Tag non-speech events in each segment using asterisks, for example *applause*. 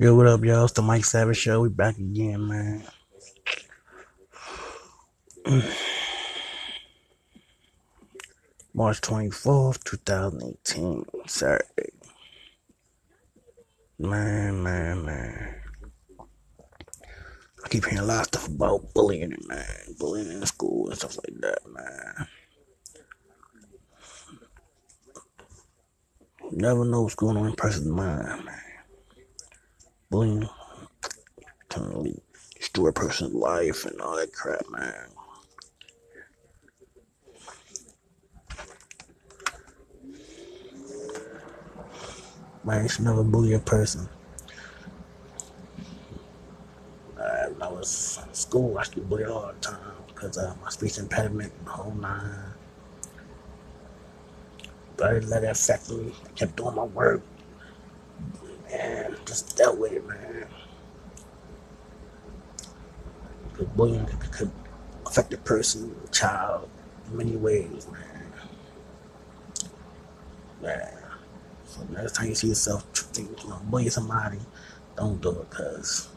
Yo, what up, y'all? It's the Mike Savage Show. We back again, man. March 24th, 2018. Saturday. Man, man, man. I keep hearing a lot of stuff about bullying, man. Bullying in school and stuff like that, man. Never know what's going on in a person's mind, man. Bullying really destroy a person's life and all that crap, man. Man, you should never bully a person. Uh, when I was in school, I used to bully all the time because of my speech impediment, and the whole nine. But I didn't let affect me. I kept doing my work and just dealt with it, man. Because bullying could, affect a person, a child, in many ways, man. Yeah. So next time you see yourself think, you bullying somebody, don't do it because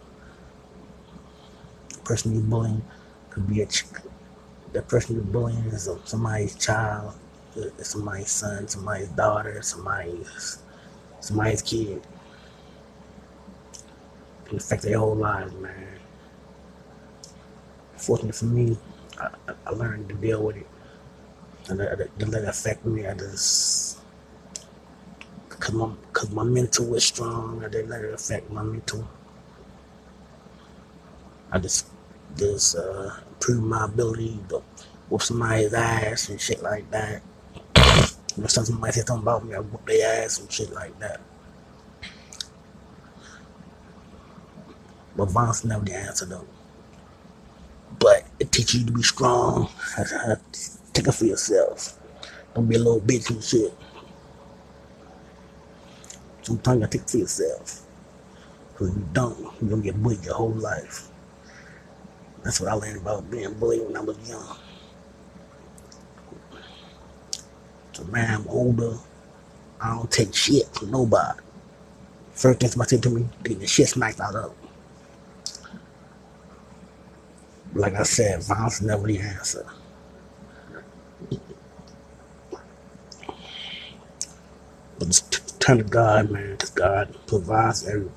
the person you're bullying could be a ch- the person you're bullying is somebody's child, it's somebody's son, somebody's daughter, somebody's somebody's kid. Can affect their whole lives, man. Fortunately for me, I, I learned to deal with it. And it, to let it affect me. I just cause my cause my mental was strong. I didn't let it affect my mental. I just just uh, improved my ability to whoop somebody's ass and shit like that. *coughs* You know, somebody said something about me, I whoop their ass and shit like that. But violence never the answer though. But it teaches you to be strong. *laughs* Take it for yourself. Don't be a little bitch and shit. Sometimes you take it for yourself. Cause you don't, you're gonna get bullied your whole life. That's what I learned about being bullied when I was young. So now I'm older. I don't take shit from nobody. First thing somebody said to me, the shit smacked out of Like I said, violence never the answer. But just turn to God, man, because God provides every.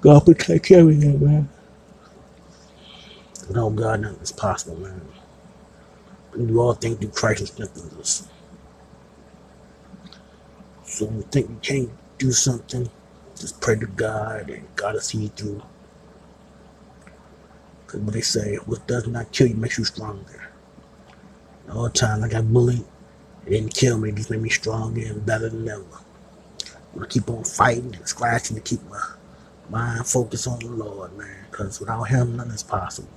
God will take care of you, man. Without God, nothing is possible, man. We do all things through Christ who strengthens us. So when you think you can't do something, just pray to God and God will see you through. Because what they say, what does not kill you makes you stronger. All the time I got bullied, it didn't kill me, it just made me stronger and better than ever. I'm gonna keep on fighting and scratching to keep my mind focused on the Lord, man. Because without Him, nothing is possible.